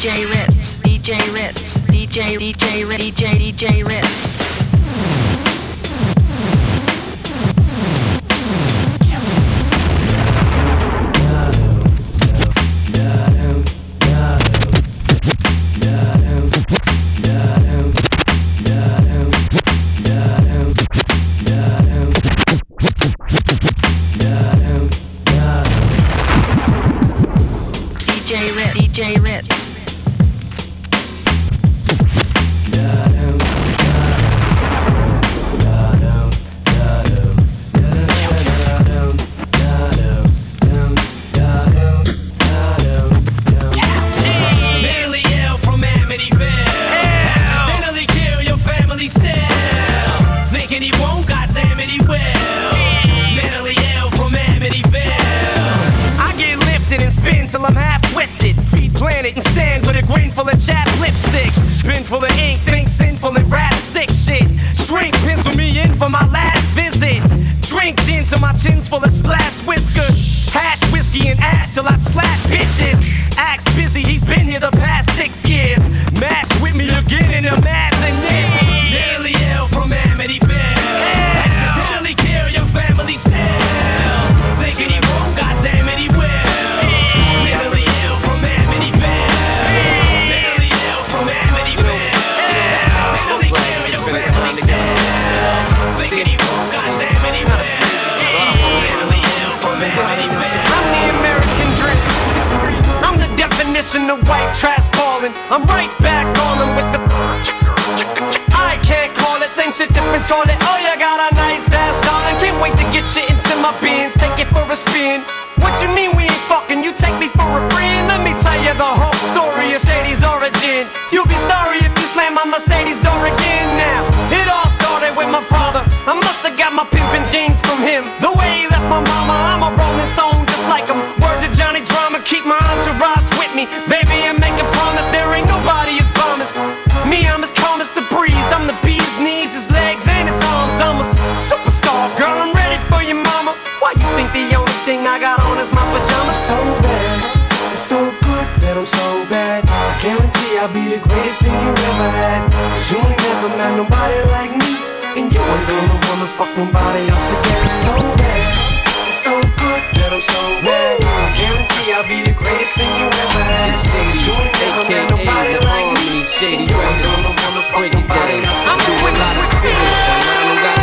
DJ Ritz, DJ Ritz, DJ DJ DJ DJ Ritz. My chin's full of splash rolling stone just like him. Word to Johnny Drama, keep my entourage with me. Baby, and make a promise, there ain't nobody as promised. Me, I'm as calm as the breeze. I'm the bee's knees, his legs, and his arms. I'm a superstar, girl. I'm ready for you, mama. Why you think the only thing I got on is my pajamas? so bad. I'm so good that I'm so bad. I guarantee I'll be the greatest thing you ever had. Cause you ain't never met nobody like me. And you ain't gonna wanna fuck nobody else again. So bad. I'm so good that I'm so bad. I guarantee I'll be the greatest thing you ever had. It's Shady, Cause you ain't never met nobody like me. Shady And you ain't gonna wanna fuck nobody else I again. do a lot of spitting,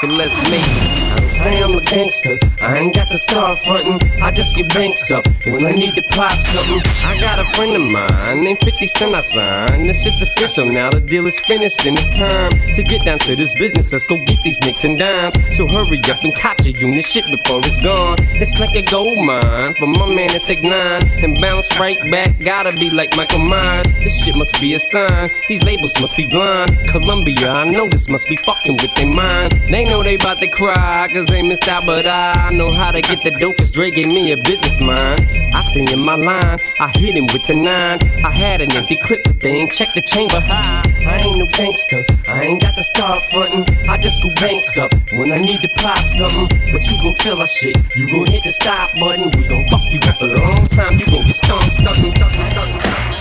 So let's make it. I don't say I'm a gangster. I ain't got to start frontin'. I just get banks up when I need to pop something. I got a friend of mine named 50 Cent I signed. This shit's official now. The deal is finished and it's time to get down to this business. Let's go get these nicks and dimes. So hurry up and cop your unit shit before it's gone. It's like a gold mine for my man to take nine and bounce right back. Gotta be like Michael Myers. This shit must be a sign. These labels must be blind. Columbia, I know this must be fucking with their mind. They know they bout to cry, cause they missed out, but I know how to get the dope, cause Dre gave me a business mind. I seen in my line, I hit him with the nine. I had an empty clip, ain't check the chamber. I ain't no gangster, I ain't got to start frontin'. I just go banks up when I need to pop something. But you gon' feel our shit, you gon' hit the stop button. We gon' fuck you up a long time, you gon' get stomped, stuntin', stuntin', stuntin'.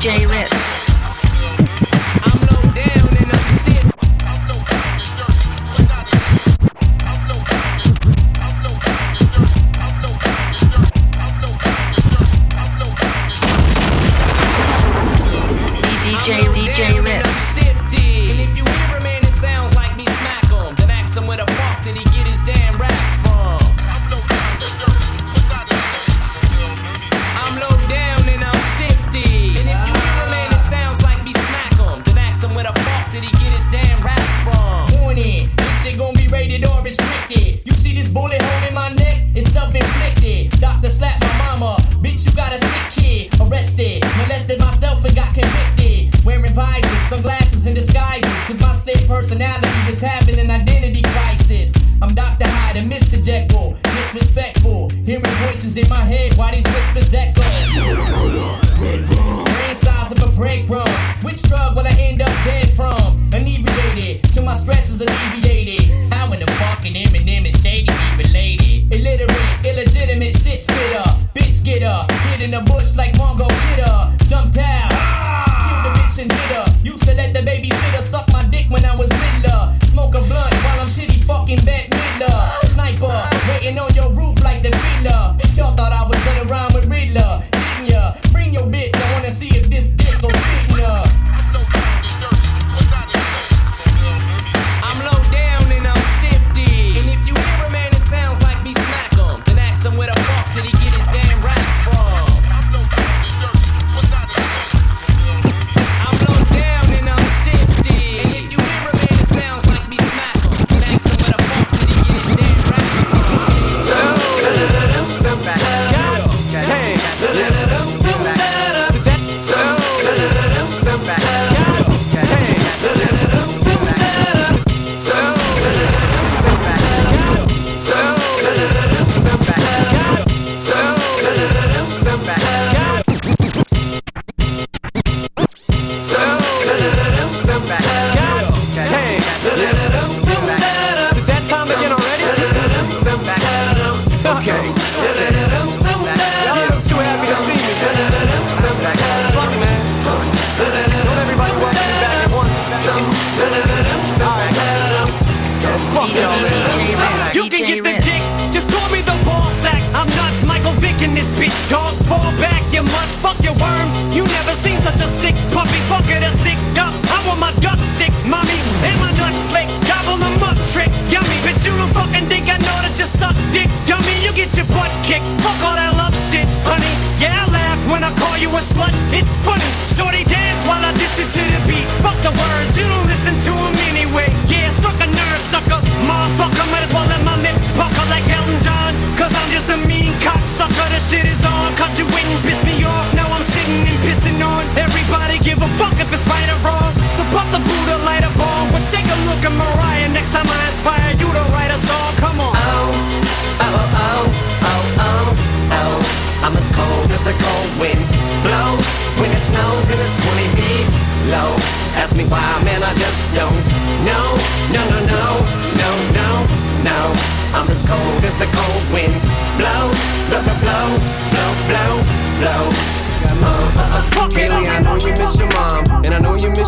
DJ Ritz.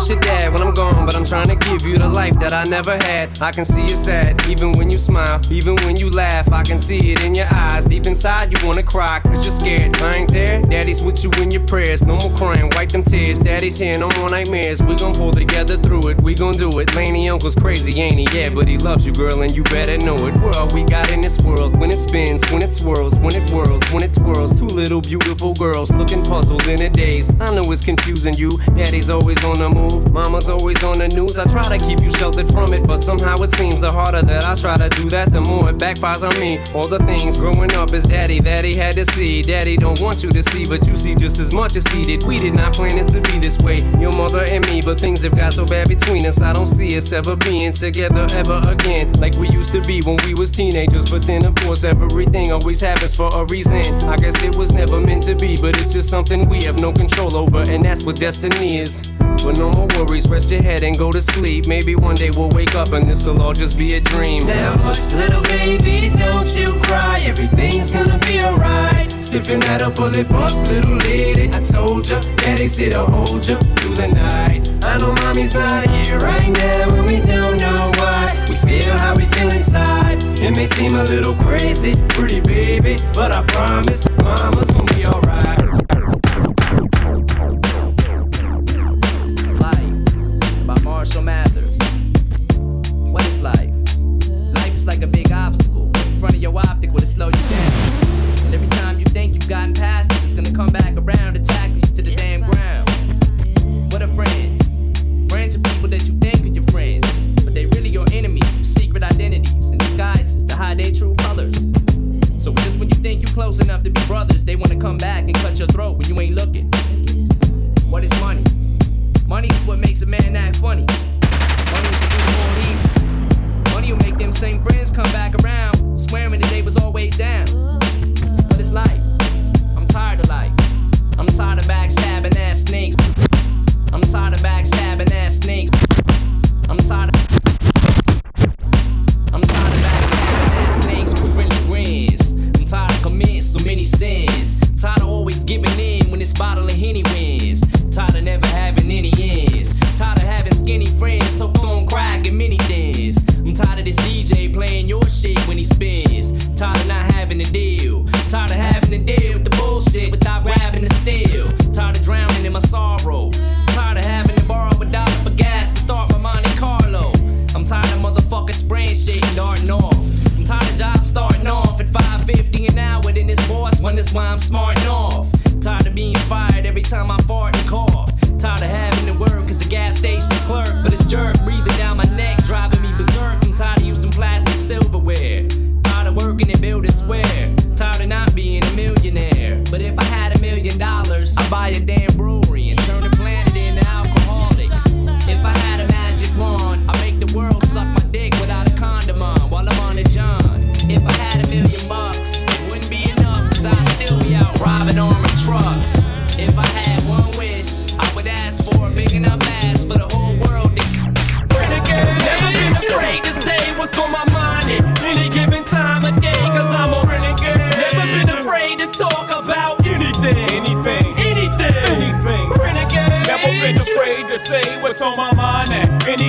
Dad when I'm gone. But I'm trying to give you the life that I never had. I can see you sad, even when you smile, even when you laugh. I can see it in your eyes. Deep inside, you wanna cry, cause you're scared. I ain't there, daddy's with you in your prayers. No more crying, wipe them tears. Daddy's here, no more nightmares. We gon' pull together through it, we gon' do it. Lainie uncle's crazy, ain't he? Yeah, but he loves you, girl, and you better know it. We're all we got in this world. When it spins, when it swirls, when it whirls, when it twirls. Two little beautiful girls looking puzzled in a daze. I know it's confusing you. Daddy's always on the move, mama's always on the news. I try to keep you sheltered from it, but somehow it seems the harder that I try to do that, the more it backfires on me. All the things growing up is daddy that he had to see. Daddy don't want you to see, but you see just as much as he did. We did not plan it to be this way, your mother and me, but things have got so bad between us. I don't see us ever being together ever again, like we used to be when we was teenagers. But then, of course, everything always happens for a reason. I guess it was never meant to be, but it's just something we have no control over, and that's what destiny is. But no more worries, rest your head and go to sleep. Maybe one day we'll wake up and this'll all just be a dream. Now hush, little baby, don't you cry. Everything's gonna be alright. Stiffen that up, pull it up, little lady. I told ya, daddy's here to hold ya through the night. I know mommy's not here right now, and we don't know why. We feel how we feel inside. It may seem a little crazy, pretty baby, but I promise, mama's gonna be alright.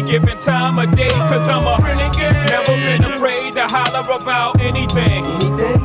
Given time of day, cause I'm a renegade. Never been afraid to holler about anything.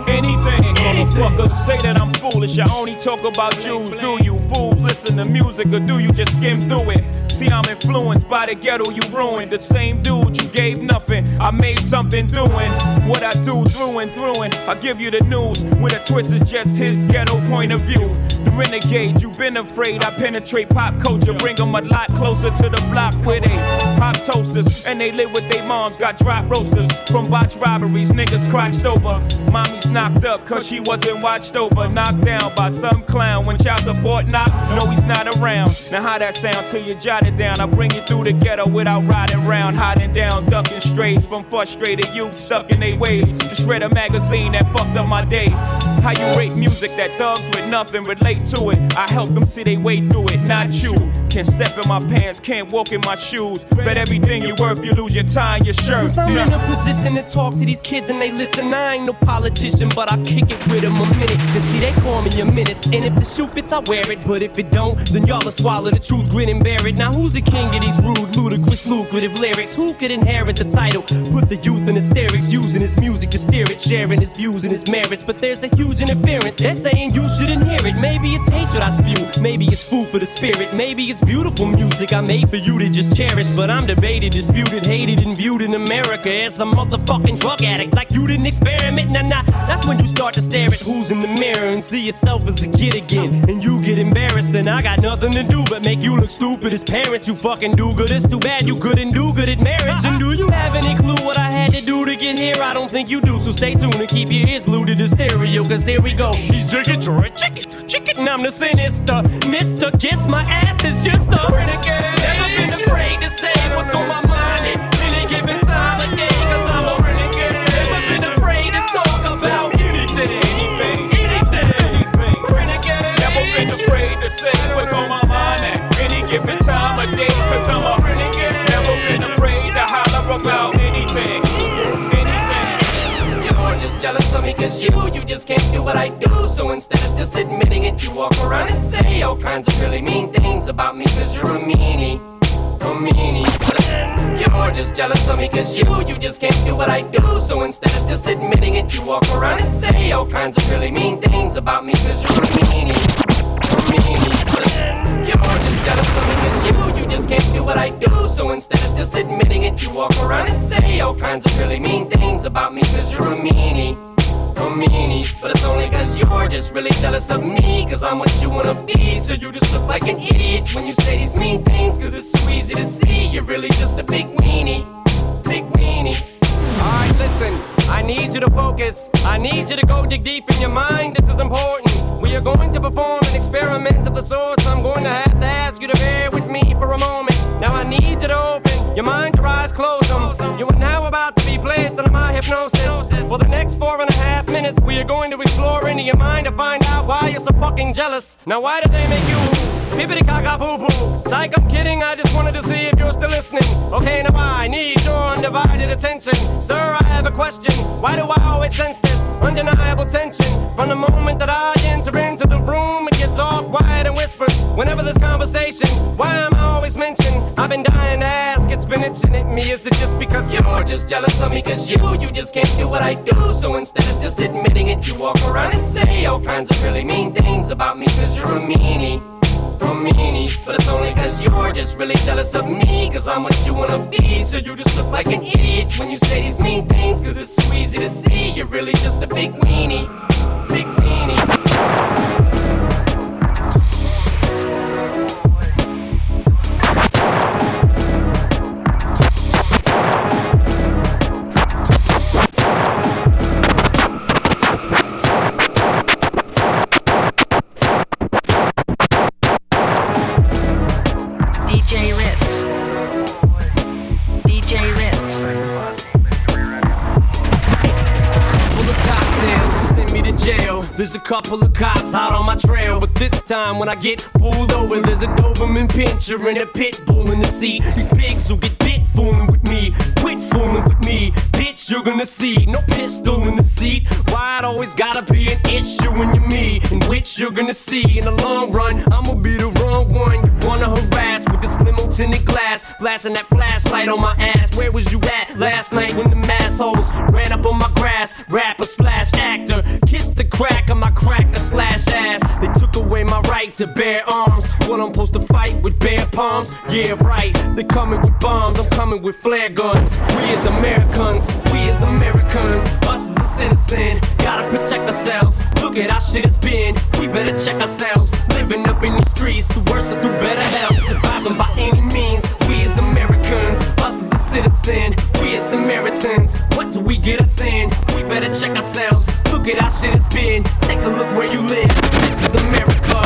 Anything. Motherfuckers say that I'm foolish. I only talk about Jews. Do you fools listen to music or do you just skim through it? See, I'm influenced by the ghetto you ruined. The same dude you gave nothing. I made something doing what I do through and through. And I give you the news with a twist is just his ghetto point of view. Renegade, you've been afraid. I penetrate pop culture, bring them a lot closer to the block where they pop toasters and they live with their moms. Got drop roasters from botch robberies, niggas crotched over. Mommy's knocked up cause she wasn't watched over. Knocked down by some clown when child support knock. No, he's not around. Now, how that sound till you jot it down? I bring you through the ghetto without riding round, hiding down, ducking strays from frustrated youth stuck in their ways. Just read a magazine that fucked up my day. How you rate music that thugs with nothing relate to it? I help them see they way through it, not you. Can't step in my pants, can't walk in my shoes. Bet everything you worth, you lose your tie and your shirt. Since I'm Nah. in a position to talk to these kids and they listen, I ain't no politician, but I kick it with them a minute. Cause see, they call me a menace. And if the shoe fits, I wear it. But if it don't, then y'all will swallow the truth, grin and bear it. Now, who's the king of these rude, ludicrous, lucrative lyrics? Who could inherit the title? Put the youth in hysterics, using his music to steer it, sharing his views and his merits. But there's a huge interference. They're saying you shouldn't hear it. Maybe it's hatred I spew. Maybe it's food for the spirit. Maybe it's beautiful music I made for you to just cherish. But I'm debated, disputed, hated, and viewed in America as a motherfucking drug addict. Like you didn't experiment. Nah, nah. That's when you start to stare at who's in the mirror and see yourself as a kid again. And you get embarrassed. Then I got nothing to do but make you look stupid as parents. You fucking do good. It's too bad you couldn't do good at marriage. And do you have any clue what I had to do to get here? I don't think you do. So stay tuned and keep your ears glued to the stereo. Cause here we go. He's drinking, chicken, chicken. I'm the sinister. Mr. Kiss my ass is just a renegade. Never been afraid to say what's on my mind jealous of me cause you, you just can't do what I do. So instead of just admitting it, you walk around and say all kinds of really mean things about me cause you're a meanie. A meanie. You're just jealous of me cause you, you just can't do what I do. So instead of just admitting it, you walk around and say all kinds of really mean things about me cause you're a meanie. A meanie. You're just jealous of me cause you, just can't do what I do. So instead of just admitting it, you walk around and say all kinds of really mean things about me cause you're a meanie. A meanie, but it's only cause you're just really jealous of me. Cause I'm what you wanna be. So you just look like an idiot when you say these mean things. Cause it's so easy to see you're really just a big weenie. Big weenie. Alright, listen, I need you to focus. I need you to go dig deep in your mind. This is important. We are going to perform an experiment of the sorts I'm going to have are going to explore into your mind to find you're so fucking jealous. Now, why did they make you pippity caca poo poo? Psych, I'm kidding. I just wanted to see if you're still listening. Okay, now I need your undivided attention. Sir, I have a question. Why do I always sense this undeniable tension? From the moment that I enter into the room, it gets all quiet and whispered. Whenever there's conversation, why am I always mentioned? I've been dying to ask, it's been itching at me. Is it just because you're just jealous of me? Cause you, you just can't do what I do. So instead of just admitting it, you walk around and say all kinds of really mean things about me. Cause you're a meanie a meanie. But it's only cause you're just really jealous of me. Cause I'm what you wanna be. So you just look like an idiot when you say these mean things. Cause it's so easy to see you're really just a big weenie. Big weenie. Couple of cops hot on my trail, but this time when I get pulled over, there's a Doberman pinscher and a pit bull in the seat. These pigs will get bit fooling with me. Quit fooling with me, bitch. You're gonna see no pistol in the seat. Why it always gotta be an issue when you're me, in which you're gonna see in the long run. I'ma be the wrong one you wanna harass with this limo tinted glass, flashing that flashlight on my ass. Where was you at last night when the mass holes ran up on my grass? Rapper slash actor, kiss the crack of my cracker slash ass. They took away my right to bear arms. What I'm supposed to fight with bare palms? Yeah, right. They coming with bombs, I'm coming with flare guns. We as Americans, we as Americans, us as citizen, gotta protect ourselves. Look at how shit has been. We better check ourselves. Living up in these streets, through worse or through better health. Surviving by any means. We as Americans, as a citizen, we as Samaritans. What do we get us in? We better check ourselves. Look at how shit has been. Take a look where you live. This is America.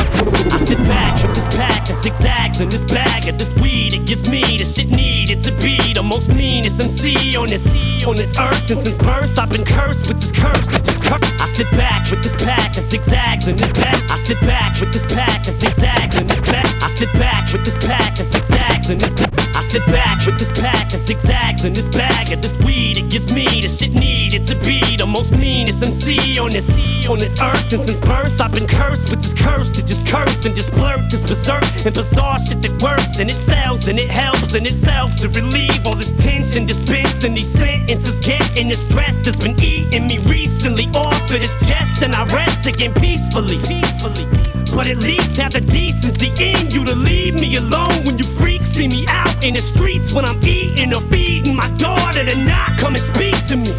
I sit back with this pack of zigzags in this bag of this weed. It gives me the shit needed to be the most meanest MC on this on this earth. And since birth, I've been cursed with this curse that just cur- I sit back with this pack of zigzags in this bag. I sit back with this pack of zigzags in this bag. I sit back with this pack of zigzags in this. I sit back with this pack of zigzags in this bag of this weed. It gives me the shit needed to be the most meanest MC on this on this earth. And since birth, I've been cursed with this curse to just curse and just blurt this berserk and bizarre shit that works and it sells and it helps in itself to relieve all this tension, dispensing these sentences, getting the stress that's been eating me recently off of this chest, and I rest again peacefully. Peacefully. But at least have the decency in you to leave me alone when you freaks see me out in the streets when I'm eating or feeding my daughter to not come and speak to me.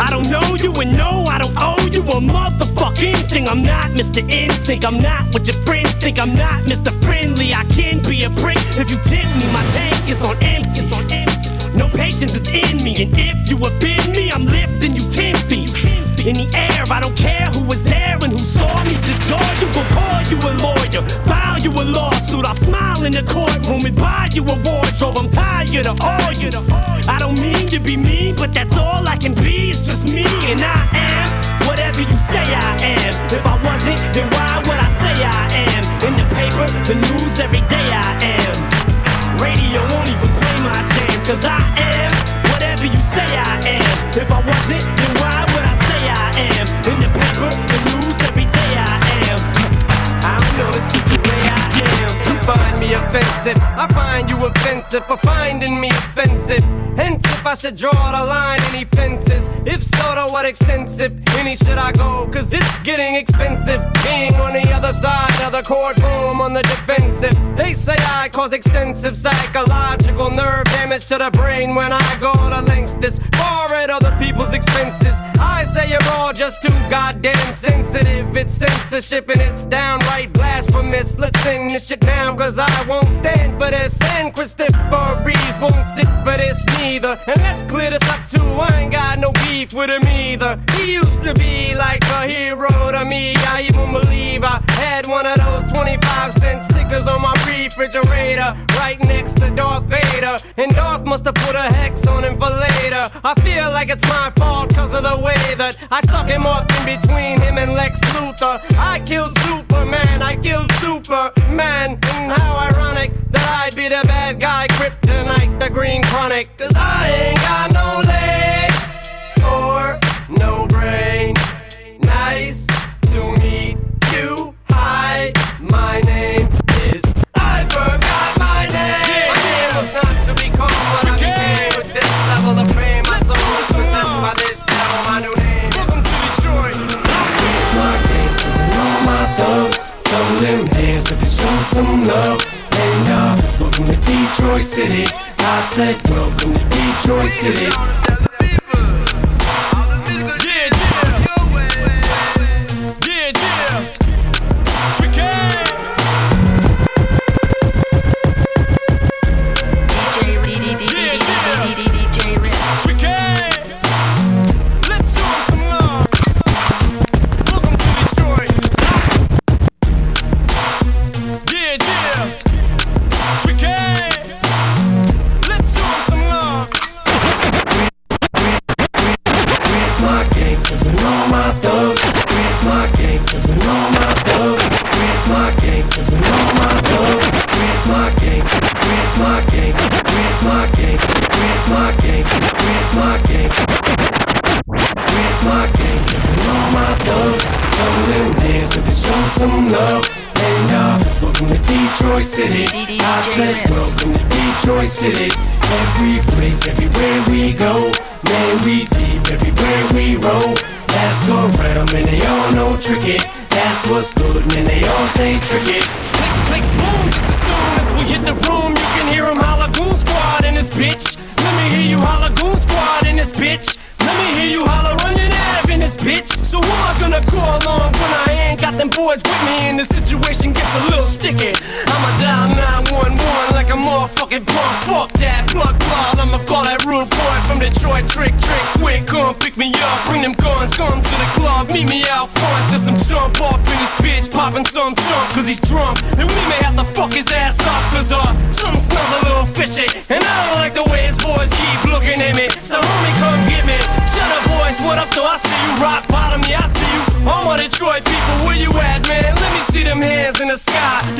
I don't know you and no, I don't owe you a motherfucking thing. I'm not Mr. Instinct, I'm not what your friends think. I'm not Mr. Friendly, I can be a prick if you tempt me. My tank is on empty. No patience is in me, and if you offend me, I'm lifting you ten feet in the air. I don't care who was there and who saw me. Just joy you call you a lawyer, file you a lawsuit. I'll smile in the courtroom and buy you a wardrobe. I'm tired of all you. I don't mean to be mean, but that's all I can be. It's just me, and I am whatever you say I am. If I wasn't, then why would I say I am? In the paper, the news, every day I am. Radio won't even play my jam, cause I am whatever you say I am. If I wasn't, then why me offensive, I find you offensive for finding me offensive. Hence, if I should draw the line, any fences? If so, to what extensive? Any should I go? Cause it's getting expensive. Being on the other side of the courtroom on the defensive. They say I cause extensive psychological nerve damage to the brain when I go to lengths this far at other people's expenses. I say you're all just too goddamn sensitive. It's censorship and it's downright blasphemous. Let's sing this shit down, cause I won't stand for this. And Christopher Reeves won't sit for this neither. And let's clear this up too. I ain't got no beef with him either. He used to be like a hero to me. I even believe I had one of those 25 cent stickers on my refrigerator right next to Darth Vader. And Darth must have put a hex on him for later. I feel like it's my fault cause of the way that I stuck him up in between him and Lex Luthor. I killed Superman, I killed Superman. And how ironic that I'd be the bad guy, Kryptonite, the Green Chronic. Cause I ain't got no said, welcome to Detroit City. rejoice in it. I said, welcome, rejoice in it. Every place, everywhere we go. Man, we deep, everywhere we roll. Let's round, and they all know trick it.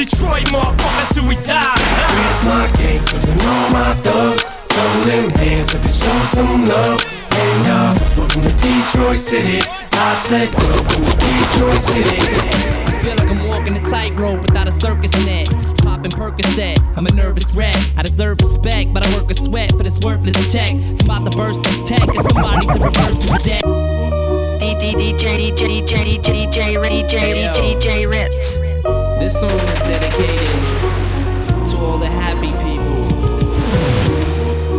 Detroit, motherfuckers, till we die. Where's my gangsters and all my thugs? Throw hands up and show some love. And uh, welcome to Detroit City. I said, welcome to Detroit City. I feel like I'm walking a tightrope without a circus net. Popping Percocet, I'm a nervous wreck. I deserve respect, but I work a sweat for this worthless check. I'm about to burst the tank and somebody to reverse the deck. DJ DJ DJ DJ DJ DJ DJ DJ Ritz. This song is dedicated to all the happy people.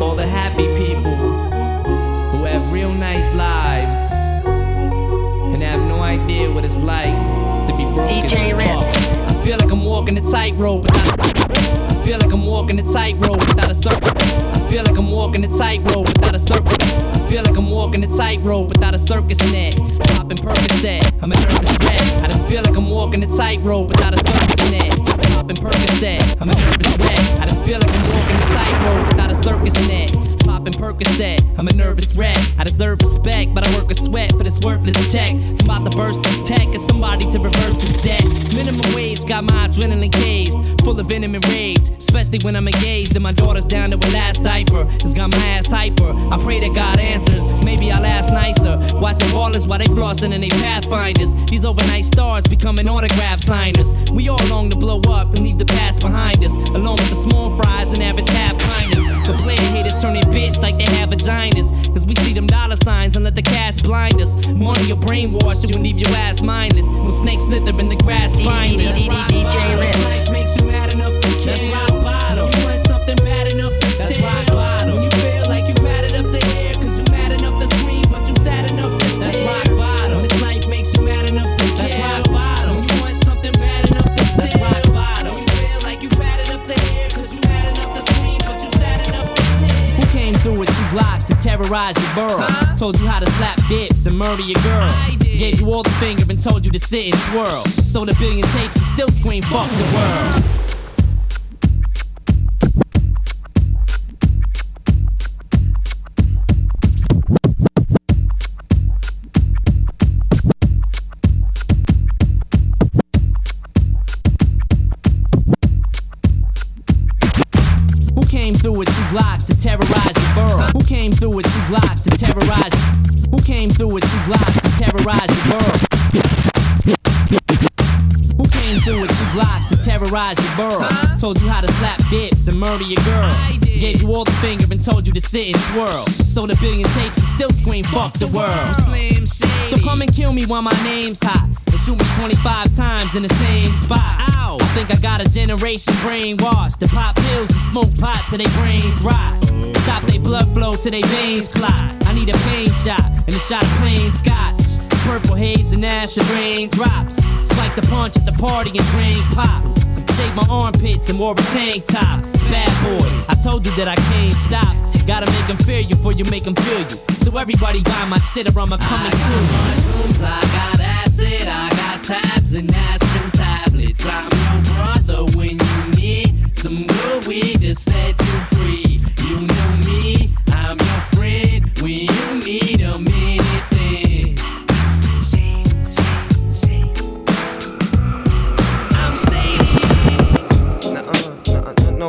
All the happy people who have real nice lives and have no idea what it's like to be broke DJ as. I feel like I'm walking a tightrope without. I feel like I'm walking a tightrope without a circle. I feel like I'm walking a tightrope without a circle. I feel like I'm walking a tightrope without a circus net. Popping Percocet. I'm a nervous Feel like I'm walking a tightrope without a circus net. I'm Percocet, I'm a nervous wreck. I don't feel like I'm walking a tightrope without a circus net popping Percocet. I'm a nervous wreck. I deserve respect, but I work with sweat for this worthless check. I'm about to burst this tech, and somebody to reverse this debt. Minimum wage got my adrenaline caged full of venom and rage, especially when I'm engaged and my daughter's down to her last diaper. It's got my ass hyper. I pray that God answers. Maybe I'll ask nicer. Watching ballers while they flossing and they pathfinders. These overnight stars becoming autograph signers. We all long to blow up and leave the past behind us, along with the small fries and average half piners. The player haters turning bitch like they have vaginas. Cause we see them dollar signs and let the cash blind us. Money your brainwash you and leave your ass mindless. When snakes slither in the grass, find us. DJ Ritz. That's rock bottom. You want something bad enough to That's steal. rock bottom. When you feel like you've got it up to air, cause you mad enough to scream, but you're sad enough to That's tear. rock bottom. When this life makes you mad enough to That's care. Rock bottom. When you want something bad enough to steal. That's rock bottom. When you feel like you've got it up to air, cause you mad enough to scream, but you're sad enough to tear. Who came through with two Glocks to terrorize your borough? Huh? Told you how to slap dips and murder your girl. Gave you all the finger and told you to sit and twirl. Sold a billion tapes and still scream, fuck the world. terrorize the world? Who came through with two Glocks to terrorize your world? Huh? Told you how to slap dips and murder your girl. Gave you all the finger and told you to sit and twirl. Sold a billion tapes and still scream, fuck the world. So come and kill me while my name's hot. And shoot me 25 times in the same spot. Ow. I think I got a generation brainwashed. To pop pills and smoke pot till they brains rot. Stop they blood flow till they veins clot. I need a pain shot and a shot of plain scotch. Purple haze and acid rain drops. Spike the punch at the party and drink pop. Shake my armpits and wore a tank top. Bad boy, I told you that I can't stop. Gotta make them fear you before you make them feel you. So everybody buy my shit or I'ma come and kill you. mushrooms, I got acid, I got tabs and aspirin tablets. I'm your brother when you need some good weed to set you free.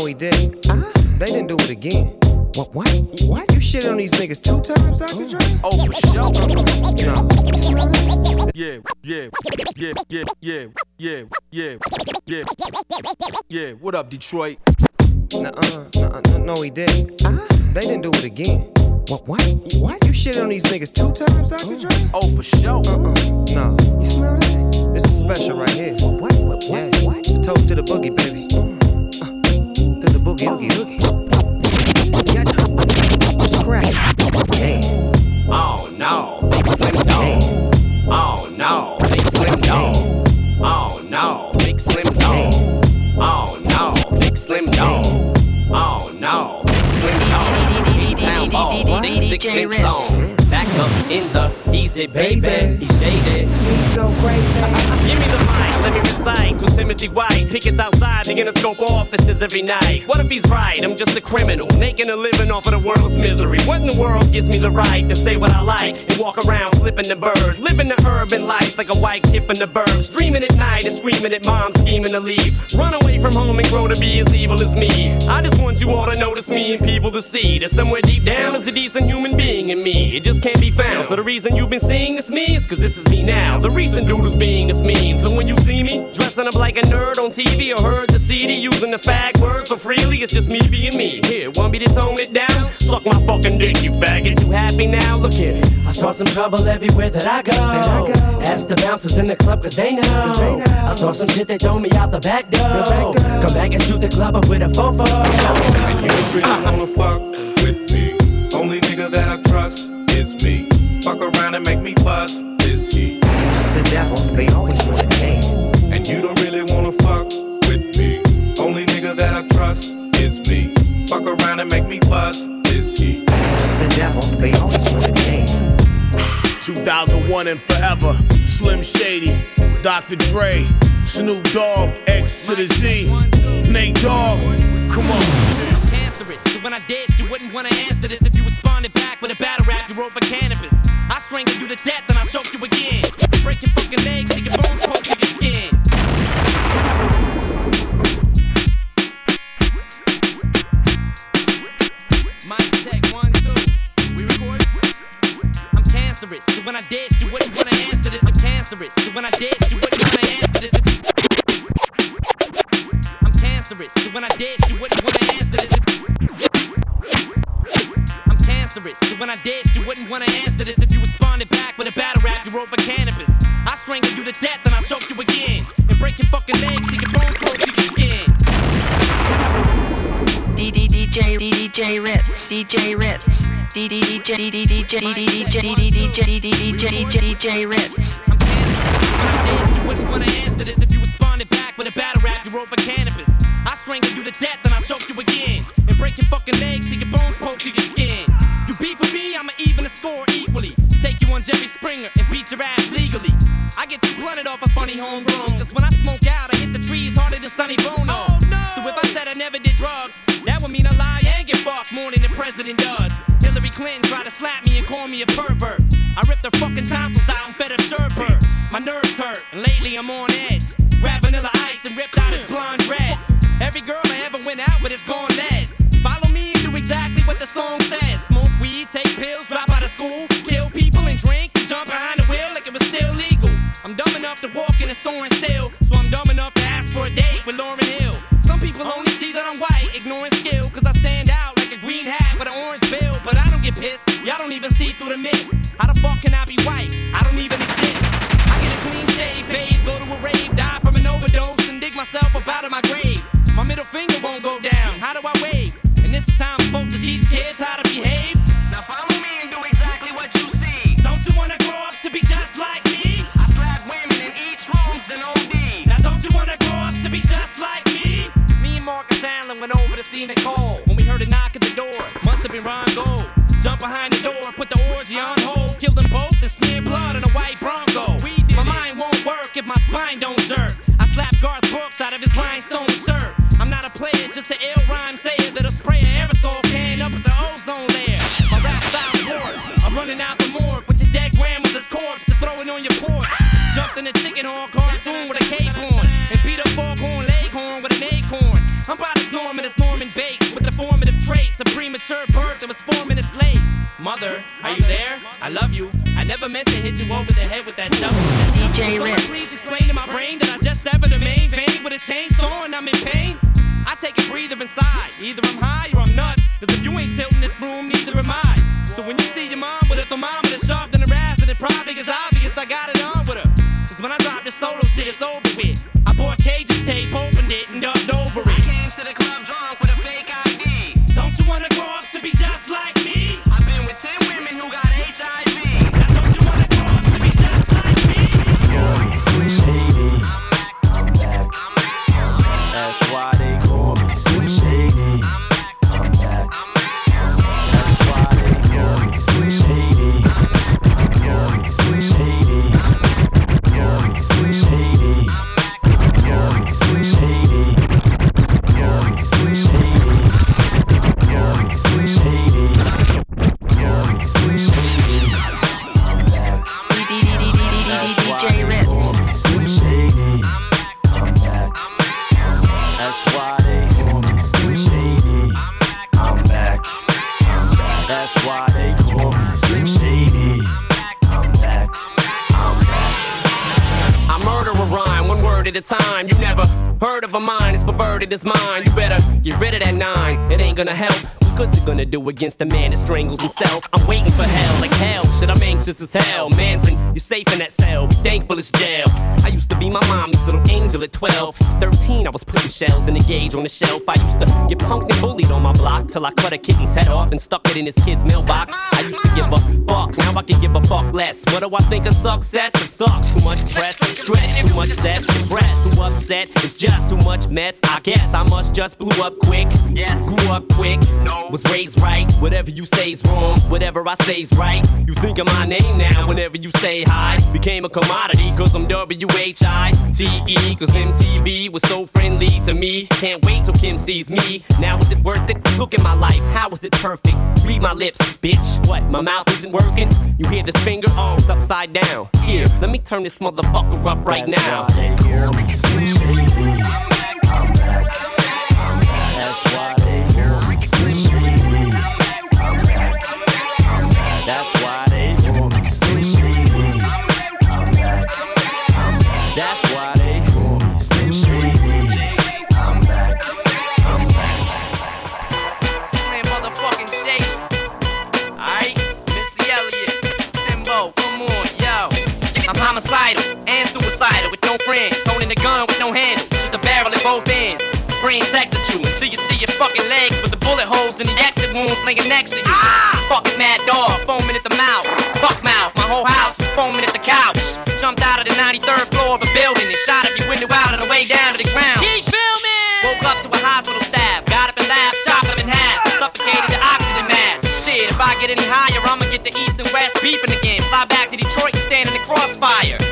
Nuh-uh, nuh-uh, no, he didn't. They didn't do it again. What? What? What? You shit on these niggas two times, Dr. Oh. Dre? Oh, for sure. No. Yeah, yeah, yeah, yeah, yeah, yeah, yeah, yeah, yeah. What up, Detroit? Nuh-uh, nuh-uh, no, no, he didn't. They didn't do it again. What? What? What? You shit on these niggas two times, Dr. Oh. Dre? Oh, for sure. Uh-uh, no. You smell that? This is special right here. What? What? What? Yeah. What? Toast to the boogie, baby. Uh, to the boogie, oogie, oogie. Yeah. Scratch. Dance. Oh no, big slim dog. Oh no, big slim dog. Oh no, big slim dog. Oh no, big slim dog. Oh no, big slim dog. Eight pound ball, six DJ inch long. Back up in the easy, baby. Timothy White. Pickets outside the Interscope offices every night. What if he's right? I'm just a criminal, making a living off of the world's misery. What in the world gives me the right to say what I like and walk around flipping the bird? Living the urban life like a white kid from the burbs. Dreaming at night and screaming at mom, scheming to leave. Run away from home and grow to be as evil as me. I just want you all to notice me and people to see that somewhere deep down is a decent human being in me. It just can't be found. So the reason you've been seeing this me is cause this is me now. The recent who's being this mean. So when you see me dressing up like a nerd on TV or heard the CD using the fag word so freely, it's just me being me. Here, want me to tone it down? Suck my fucking dick, you faggot. You happy now? Look here. I start some trouble everywhere that I go. Ask the bouncers in the club cause they know. I start some shit that throw me out the back door. Come back and shoot the club up with a fofo. And you don't really uh-huh. wanna fuck with me. Only nigga that I trust is me. Fuck around and make me bust this heat. The devil, they always wanna dance. And you don't Fuck around and make me bust this heat. The devil, they always wanna dance. 2001 and forever. Slim Shady, Dr. Dre, Snoop Dogg, X to the Z, Nate Dogg. Come on. cancerous. So when I did, she wouldn't wanna answer this. If you responded back with a battle rap, you wrote for cannabis. I strangle you to death and I choke you again. Break your fucking legs, take your bones, poke your skin. Cancerous. So when I did, she wouldn't wanna answer this. I'm cancerous. So when I did, she wouldn't wanna answer this. I'm cancerous. So when I did, she wouldn't wanna answer this. I'm cancerous. So when I did, she wouldn't wanna answer this. If you responded back with a battle rap, you wrote for cannabis. I strangle you to death and I choke you again. And break your fucking legs till your DJ Ritz DJ Ritz DJ DJ DJ DJ DJ Ritz I'm did, she wouldn't wanna answer this. If you responded back with a battle rap, you wrote for cannabis. I strangle you to death and I choke you again. And break your fucking legs till your bones poke through your skin. You beef with me, I'ma even the score equally. Take you on Jerry Springer and beat your ass legally. I get too blunted off a funny homegrown. Cause when I smoke out, I hit the trees harder than Sonny Bono. Call me a pervert. I ripped her fucking tonsils out and fed her sherbet. My nerves hurt, and lately I'm on edge. Grab Vanilla Ice and ripped out his blonde dreads. Every girl I ever went out with is gone less. Follow me and do exactly what the song says. Smoke weed, take pills, drop out of school, premature birth that was four minutes late. Mother, are you there? I love you. I never meant to hit you over the head with that shovel. DJ Someone please explain to my brain that I just severed a main vein with a chainsaw and I'm in pain. I take a breather inside. Either I'm high or I'm nuts. Cause if you ain't tilting this broom, neither am I. So when you see your mom with a thermometer sharp than a razor, then it probably is obvious I got it on with her. Cause when I drop this solo shit, it's over of mind as perverted as mine. You better get rid of that nine. It ain't gonna help. Good's it gonna do against the man that strangles himself? I'm waiting for hell, like hell. Shit, I'm anxious as hell. Manson, you're safe in that cell. Be thankful it's jail. I used to be my mommy's little angel at 12. 13, I was putting shells in a gauge on the shelf. I used to get punked and bullied on my block till I cut a kitten's head off and stuck it in his kid's mailbox. I used to give a fuck, now I can give a fuck less. What do I think of success? It sucks. Too much stress, stress, too much stress, depressed. Too upset, it's just too much mess. I guess I must just blew up quick. Yes. Grew up quick, was raised right. Whatever you say's wrong, whatever I say's right. You think of my name now whenever you say hi. Became a commodity cause I'm W-H-I-T-E. Cause MTV was so friendly to me. Can't wait till Kim sees me. Now is it worth it? Look at my life, how is it perfect? Read my lips, bitch. What, my mouth isn't working? You hear this finger? Oh, it's upside down. Here, let me turn this motherfucker up right That's now. Spraying Tecs at you until you see your fucking legs with the bullet holes in the exit wounds laying next to you. Ah! Fucking mad dog, foaming at the mouth. Fuck mouth, my whole house is foaming at the couch. Jumped out of the 93rd floor of a building and shot every window out on the way down to the ground. Keep filming! Woke up to a hospital staff, got up and laughed, chopped them in half, suffocated the oxygen mask. Shit, if I get any higher, I'ma get the east and west beeping again. Fly back to Detroit and stand in the crossfire.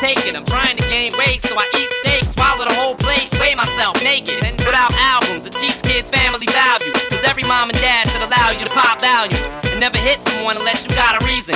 Take it, I'm trying to gain weight, so I eat steak, swallow the whole plate, weigh myself naked. And put out albums that teach kids family values. Cause every mom and dad should allow you to pop values. And never hit someone unless you got a reason.